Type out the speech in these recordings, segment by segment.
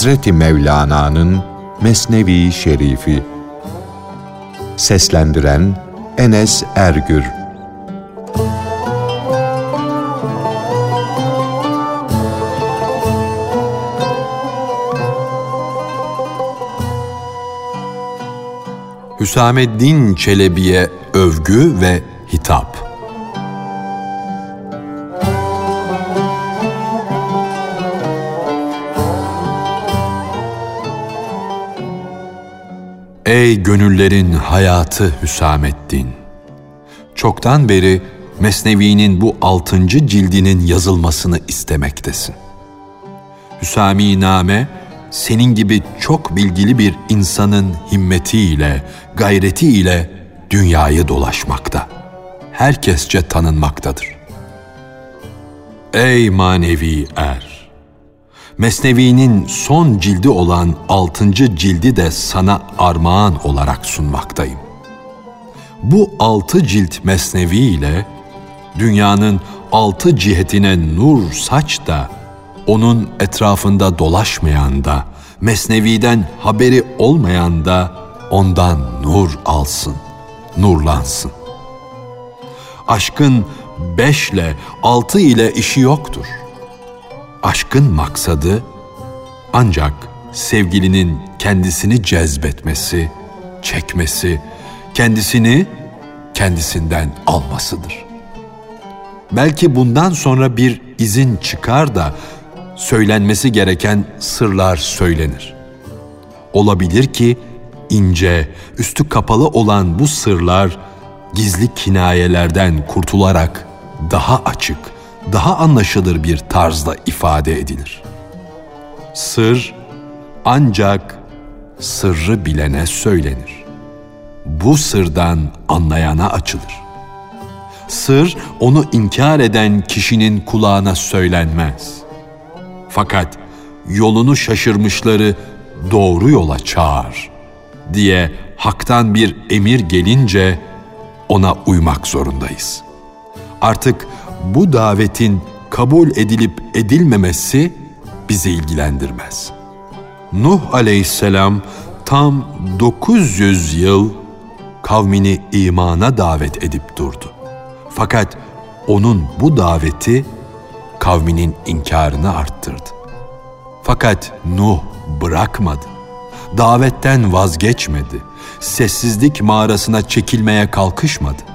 Hazreti Mevlana'nın Mesnevi Şerifi. Seslendiren Enes Ergür. Hüsameddin Çelebi'ye övgü ve hitap Ey gönüllerin hayatı Hüsamettin! Çoktan beri Mesnevi'nin bu altıncı cildinin yazılmasını istemektesin. Hüsami Name, senin gibi çok bilgili bir insanın himmetiyle, gayretiyle dünyayı dolaşmakta. Herkesçe tanınmaktadır. Ey manevi er! Mesnevi'nin son cildi olan altıncı cildi de sana armağan olarak sunmaktayım. Bu altı cilt Mesnevi ile dünyanın altı cihetine nur saç da onun etrafında dolaşmayan da Mesnevi'den haberi olmayan da ondan nur alsın, nurlansın. Aşkın beşle, altı ile işi yoktur aşkın maksadı ancak sevgilinin kendisini cezbetmesi, çekmesi, kendisini kendisinden almasıdır. Belki bundan sonra bir izin çıkar da söylenmesi gereken sırlar söylenir. Olabilir ki ince, üstü kapalı olan bu sırlar gizli kinayelerden kurtularak daha açık, daha anlaşılır bir tarzda ifade edilir. Sır ancak sırrı bilene söylenir. Bu sırdan anlayana açılır. Sır onu inkar eden kişinin kulağına söylenmez. Fakat yolunu şaşırmışları doğru yola çağır diye haktan bir emir gelince ona uymak zorundayız. Artık bu davetin kabul edilip edilmemesi bizi ilgilendirmez. Nuh aleyhisselam tam 900 yıl kavmini imana davet edip durdu. Fakat onun bu daveti kavminin inkarını arttırdı. Fakat Nuh bırakmadı. Davetten vazgeçmedi. Sessizlik mağarasına çekilmeye kalkışmadı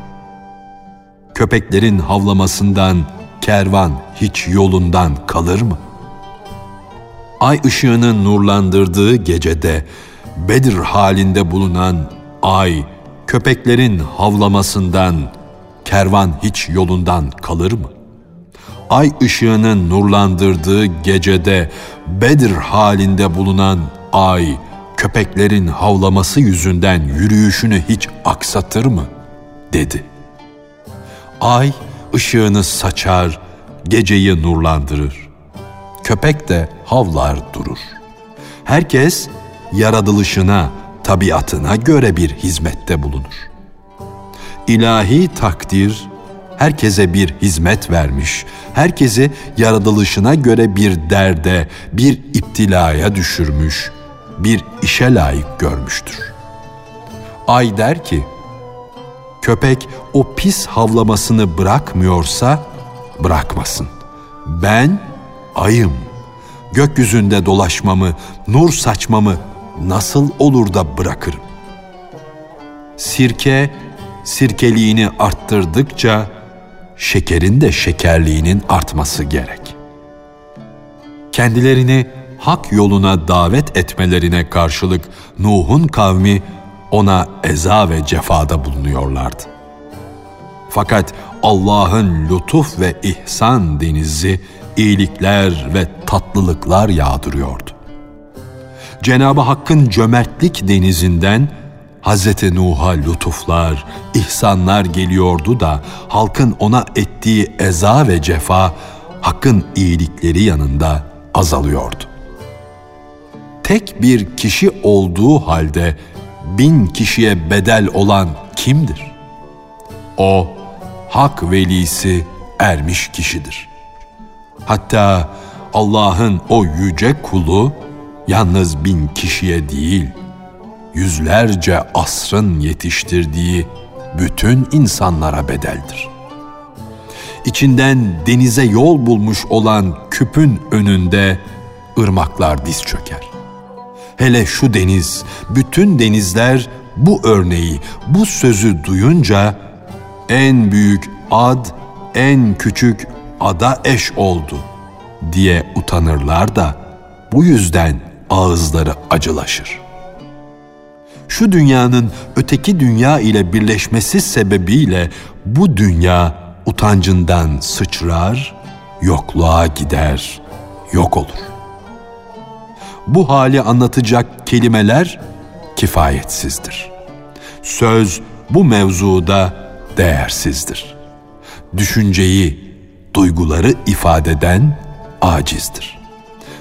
köpeklerin havlamasından kervan hiç yolundan kalır mı? Ay ışığının nurlandırdığı gecede Bedir halinde bulunan ay köpeklerin havlamasından kervan hiç yolundan kalır mı? Ay ışığının nurlandırdığı gecede Bedir halinde bulunan ay köpeklerin havlaması yüzünden yürüyüşünü hiç aksatır mı? dedi.'' Ay ışığını saçar, geceyi nurlandırır. Köpek de havlar durur. Herkes yaratılışına, tabiatına göre bir hizmette bulunur. İlahi takdir herkese bir hizmet vermiş, herkesi yaratılışına göre bir derde, bir iptilaya düşürmüş, bir işe layık görmüştür. Ay der ki, köpek o pis havlamasını bırakmıyorsa bırakmasın. Ben ayım. Gökyüzünde dolaşmamı, nur saçmamı nasıl olur da bırakırım? Sirke sirkeliğini arttırdıkça şekerin de şekerliğinin artması gerek. Kendilerini hak yoluna davet etmelerine karşılık Nuh'un kavmi ona eza ve cefada bulunuyorlardı. Fakat Allah'ın lütuf ve ihsan denizi iyilikler ve tatlılıklar yağdırıyordu. Cenab-ı Hakk'ın cömertlik denizinden Hz. Nuh'a lütuflar, ihsanlar geliyordu da halkın ona ettiği eza ve cefa Hakk'ın iyilikleri yanında azalıyordu. Tek bir kişi olduğu halde bin kişiye bedel olan kimdir? O, hak velisi ermiş kişidir. Hatta Allah'ın o yüce kulu yalnız bin kişiye değil, yüzlerce asrın yetiştirdiği bütün insanlara bedeldir. İçinden denize yol bulmuş olan küpün önünde ırmaklar diz çöker. Hele şu deniz, bütün denizler bu örneği, bu sözü duyunca en büyük ad, en küçük ada eş oldu diye utanırlar da bu yüzden ağızları acılaşır. Şu dünyanın öteki dünya ile birleşmesi sebebiyle bu dünya utancından sıçrar, yokluğa gider, yok olur. Bu hali anlatacak kelimeler kifayetsizdir. Söz bu mevzuda değersizdir. Düşünceyi, duyguları ifadeden acizdir.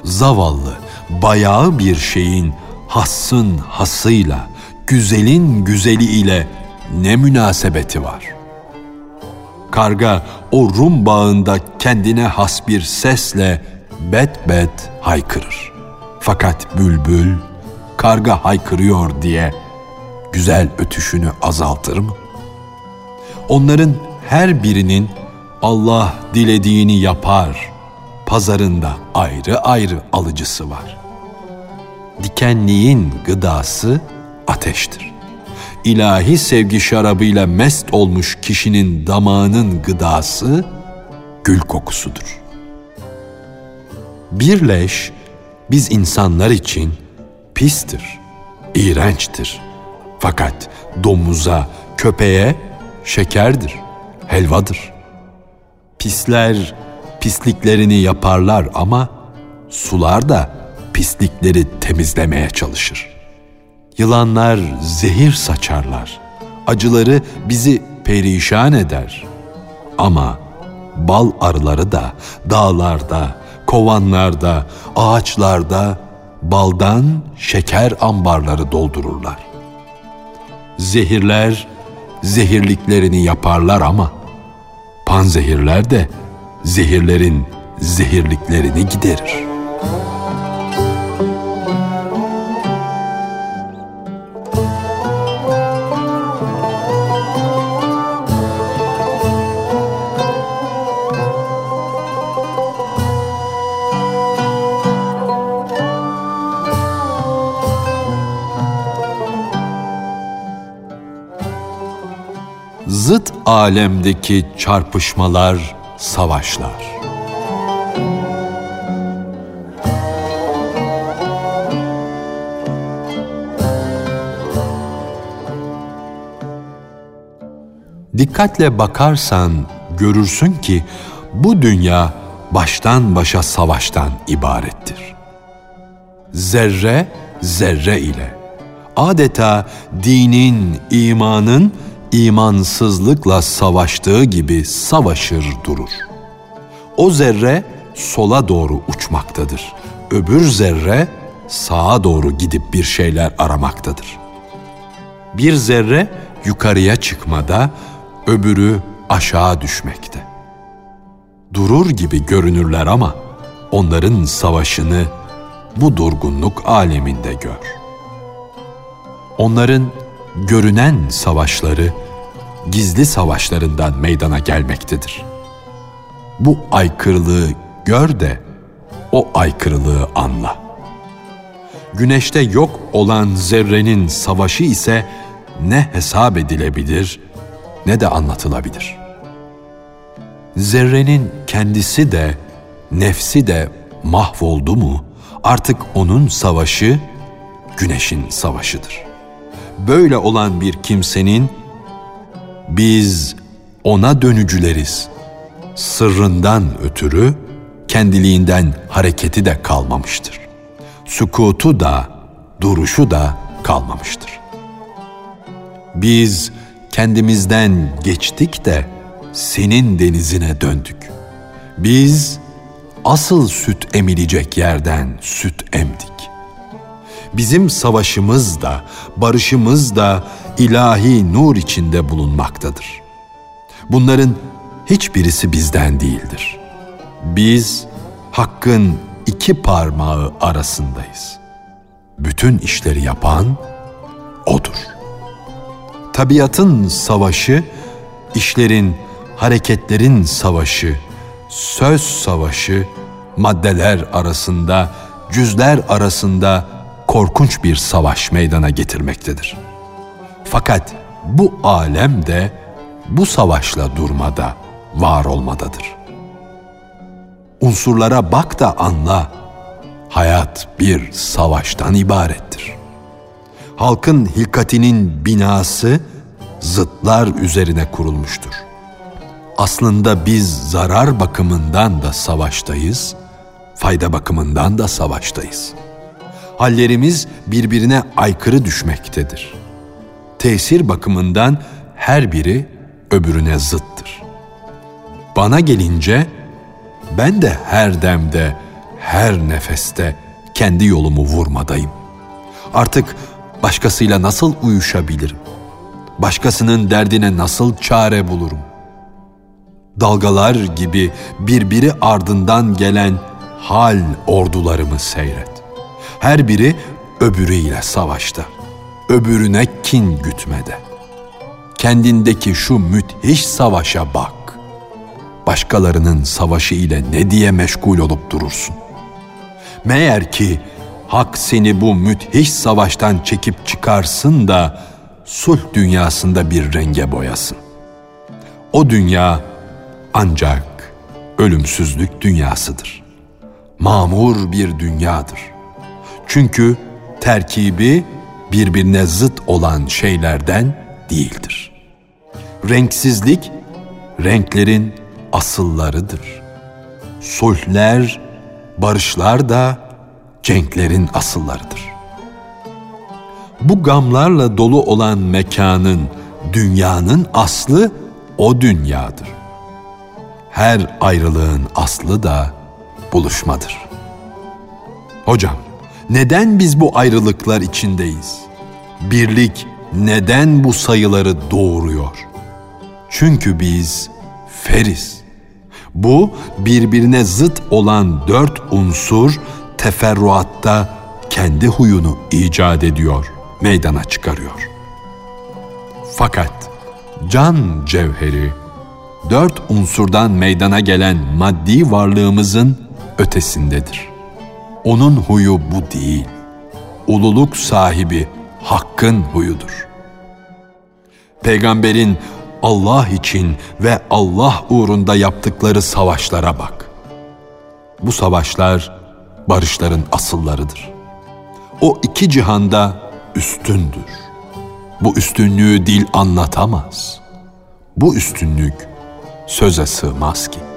Zavallı, bayağı bir şeyin hassın hasıyla, güzelin güzeli ile ne münasebeti var? Karga o Rum bağında kendine has bir sesle bet bet haykırır. Fakat bülbül karga haykırıyor diye güzel ötüşünü azaltır mı? Onların her birinin Allah dilediğini yapar. Pazarında ayrı ayrı alıcısı var. Dikenliğin gıdası ateştir. İlahi sevgi şarabıyla mest olmuş kişinin damağının gıdası gül kokusudur. Bir leş biz insanlar için pistir, iğrençtir. Fakat domuza, köpeğe şekerdir, helvadır. Pisler pisliklerini yaparlar ama sular da pislikleri temizlemeye çalışır. Yılanlar zehir saçarlar. Acıları bizi perişan eder. Ama bal arıları da dağlarda, kovanlarda, ağaçlarda baldan şeker ambarları doldururlar. Zehirler zehirliklerini yaparlar ama panzehirler de zehirlerin zehirliklerini giderir. Zıt alemdeki çarpışmalar, savaşlar. Dikkatle bakarsan görürsün ki bu dünya baştan başa savaştan ibarettir. Zerre zerre ile adeta dinin, imanın imansızlıkla savaştığı gibi savaşır durur. O zerre sola doğru uçmaktadır. Öbür zerre sağa doğru gidip bir şeyler aramaktadır. Bir zerre yukarıya çıkmada, öbürü aşağı düşmekte. Durur gibi görünürler ama onların savaşını bu durgunluk aleminde gör. Onların görünen savaşları gizli savaşlarından meydana gelmektedir. Bu aykırılığı gör de o aykırılığı anla. Güneşte yok olan zerrenin savaşı ise ne hesap edilebilir ne de anlatılabilir. Zerrenin kendisi de nefsi de mahvoldu mu artık onun savaşı güneşin savaşıdır. Böyle olan bir kimsenin biz ona dönücüleriz. Sırrından ötürü kendiliğinden hareketi de kalmamıştır. Sükutu da, duruşu da kalmamıştır. Biz kendimizden geçtik de senin denizine döndük. Biz asıl süt emilecek yerden süt emdik. Bizim savaşımız da, barışımız da ilahi nur içinde bulunmaktadır. Bunların hiçbirisi bizden değildir. Biz Hakk'ın iki parmağı arasındayız. bütün işleri yapan O'dur. Tabiatın savaşı, işlerin, hareketlerin savaşı, söz savaşı, maddeler arasında, cüzler arasında korkunç bir savaş meydana getirmektedir. Fakat bu alem de bu savaşla durmada, var olmadadır. Unsurlara bak da anla, hayat bir savaştan ibarettir. Halkın hilkatinin binası zıtlar üzerine kurulmuştur. Aslında biz zarar bakımından da savaştayız, fayda bakımından da savaştayız. Hallerimiz birbirine aykırı düşmektedir. Tesir bakımından her biri öbürüne zıttır. Bana gelince ben de her demde, her nefeste kendi yolumu vurmadayım. Artık başkasıyla nasıl uyuşabilirim? Başkasının derdine nasıl çare bulurum? Dalgalar gibi birbiri ardından gelen hal ordularımı seyret. Her biri öbürüyle savaşta, öbürüne kin gütmede. Kendindeki şu müthiş savaşa bak. Başkalarının savaşı ile ne diye meşgul olup durursun? Meğer ki hak seni bu müthiş savaştan çekip çıkarsın da sulh dünyasında bir renge boyasın. O dünya ancak ölümsüzlük dünyasıdır. Mamur bir dünyadır. Çünkü terkibi birbirine zıt olan şeylerden değildir. Renksizlik renklerin asıllarıdır. Sulhler, barışlar da cenklerin asıllarıdır. Bu gamlarla dolu olan mekanın, dünyanın aslı o dünyadır. Her ayrılığın aslı da buluşmadır. Hocam, neden biz bu ayrılıklar içindeyiz? Birlik neden bu sayıları doğuruyor? Çünkü biz feriz. Bu birbirine zıt olan dört unsur teferruatta kendi huyunu icat ediyor, meydana çıkarıyor. Fakat can cevheri dört unsurdan meydana gelen maddi varlığımızın ötesindedir. Onun huyu bu değil. Ululuk sahibi Hakk'ın huyudur. Peygamberin Allah için ve Allah uğrunda yaptıkları savaşlara bak. Bu savaşlar barışların asıllarıdır. O iki cihanda üstündür. Bu üstünlüğü dil anlatamaz. Bu üstünlük söze sığmaz ki.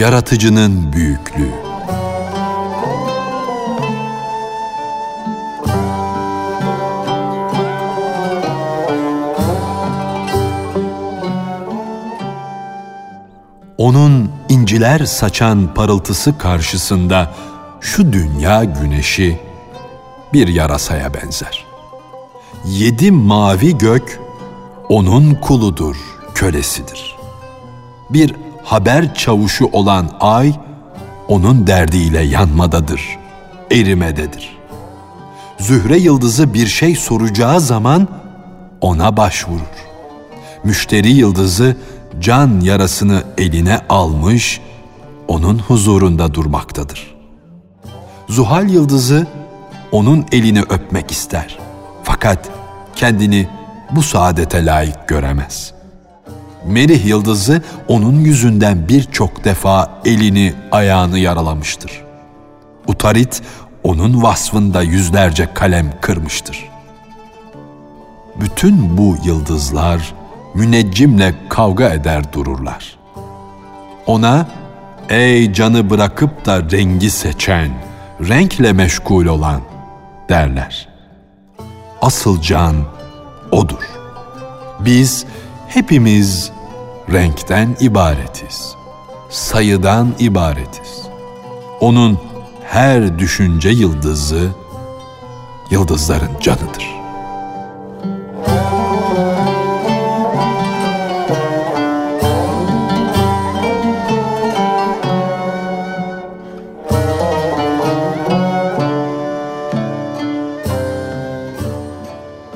Yaratıcının büyüklüğü. Onun inciler saçan parıltısı karşısında şu dünya güneşi bir yarasaya benzer. Yedi mavi gök onun kuludur, kölesidir. Bir haber çavuşu olan ay onun derdiyle yanmadadır, erimededir. Zühre yıldızı bir şey soracağı zaman ona başvurur. Müşteri yıldızı can yarasını eline almış, onun huzurunda durmaktadır. Zuhal yıldızı onun elini öpmek ister. Fakat kendini bu saadete layık göremez.'' Merih yıldızı onun yüzünden birçok defa elini, ayağını yaralamıştır. Utarit onun vasfında yüzlerce kalem kırmıştır. Bütün bu yıldızlar müneccimle kavga eder dururlar. Ona ey canı bırakıp da rengi seçen, renkle meşgul olan derler. Asıl can odur. Biz hepimiz renkten ibaretiz. sayıdan ibaretiz. Onun her düşünce yıldızı yıldızların canıdır.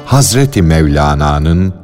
Hazreti Mevlana'nın